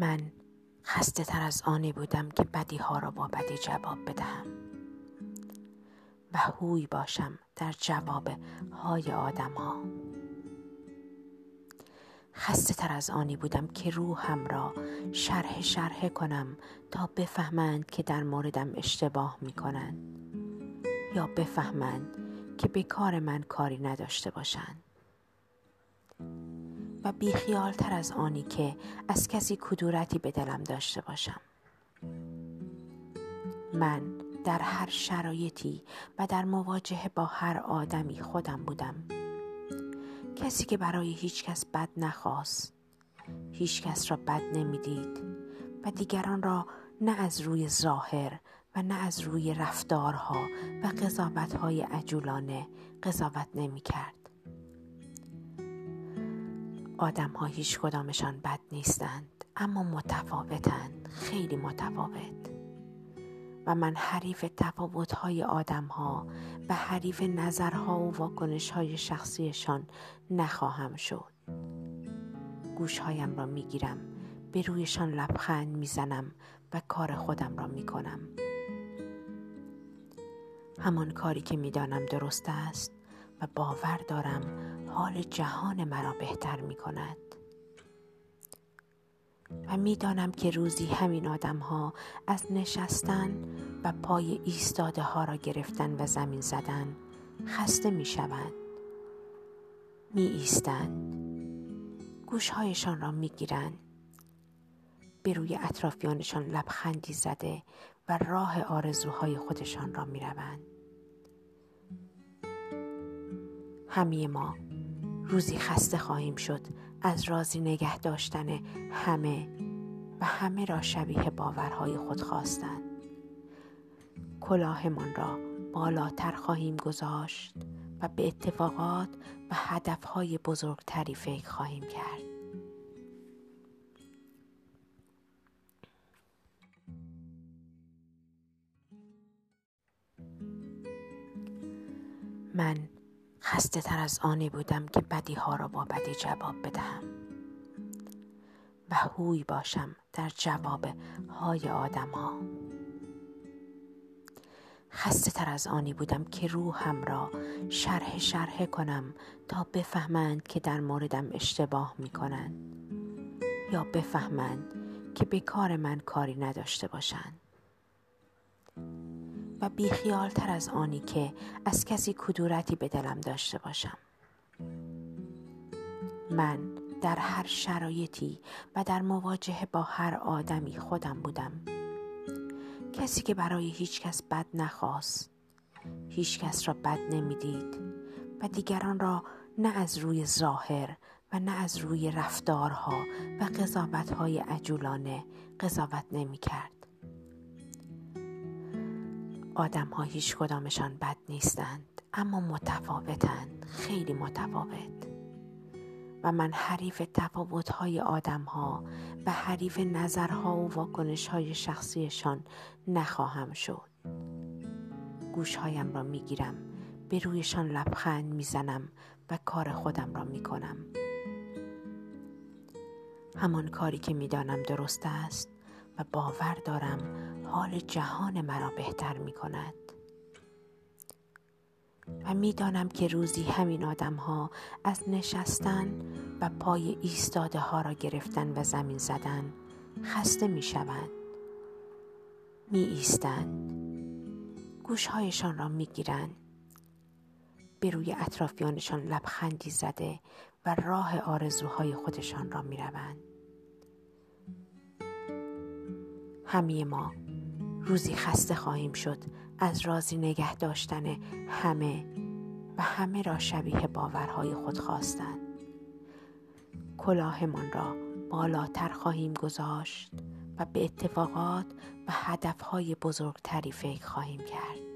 من خسته تر از آنی بودم که بدی ها را با بدی جواب بدهم. و هوی باشم در جواب های آدم ها خسته تر از آنی بودم که روحم را شرح شرح کنم تا بفهمند که در موردم اشتباه می کنند یا بفهمند که به کار من کاری نداشته باشند. و بیخیال تر از آنی که از کسی کدورتی به دلم داشته باشم من در هر شرایطی و در مواجهه با هر آدمی خودم بودم کسی که برای هیچ کس بد نخواست هیچ کس را بد نمی‌دید و دیگران را نه از روی ظاهر و نه از روی رفتارها و قضاوتهای عجولانه قضاوت نمی کرد. آدم ها هیچ کدامشان بد نیستند اما متفاوتند خیلی متفاوت. و من حریف تفاوت های آدم ها و حریف نظرها و واکنش های شخصیشان نخواهم شد. گوشهایم را می‌گیرم به رویشان لبخند می‌زنم و کار خودم را می‌کنم. همان کاری که می‌دانم درست است و باور دارم حال جهان مرا بهتر می کند و می‌دانم که روزی همین آدم ها از نشستن و پای ایستاده ها را گرفتن و زمین زدن خسته می شوند می ایستند گوشهایشان را می گیرند به روی اطرافیانشان لبخندی زده و راه آرزوهای خودشان را می روند. همه ما روزی خسته خواهیم شد از رازی نگه داشتن همه و همه را شبیه باورهای خود خواستند کلاهمان را بالاتر خواهیم گذاشت و به اتفاقات و هدفهای بزرگتری فکر خواهیم کرد. من خسته تر از آنی بودم که بدی ها را با بدی جواب بدهم. و هوی باشم در جواب های آدم ها خسته تر از آنی بودم که روحم را شرح شرح کنم تا بفهمند که در موردم اشتباه می کنند یا بفهمند که به کار من کاری نداشته باشند. و بیخیال تر از آنی که از کسی کدورتی به دلم داشته باشم من در هر شرایطی و در مواجهه با هر آدمی خودم بودم کسی که برای هیچ کس بد نخواست هیچ کس را بد نمی‌دید و دیگران را نه از روی ظاهر و نه از روی رفتارها و قضاوتهای عجولانه قضاوت نمی کرد. آدم ها هیچ کدامشان بد نیستند اما متفاوتند خیلی متفاوت. و من حریف تفاوت های آدم ها و حریف نظرها و واکنش های شخصیشان نخواهم شد. گوشهایم را می‌گیرم به رویشان لبخند می‌زنم و کار خودم را می‌کنم. همان کاری که می‌دانم درست است باور دارم حال جهان مرا بهتر می کند و می‌دانم که روزی همین آدم ها از نشستن و پای ایستاده ها را گرفتن و زمین زدن خسته می شوند می ایستند گوشهایشان را می گیرند به روی اطرافیانشان لبخندی زده و راه آرزوهای خودشان را می روند. همه ما. روزی خسته خواهیم شد از رازی نگه داشتن همه و همه را شبیه باورهای خود خواستند کلاهمان را بالاتر خواهیم گذاشت و به اتفاقات و هدفهای بزرگتری فکر خواهیم کرد.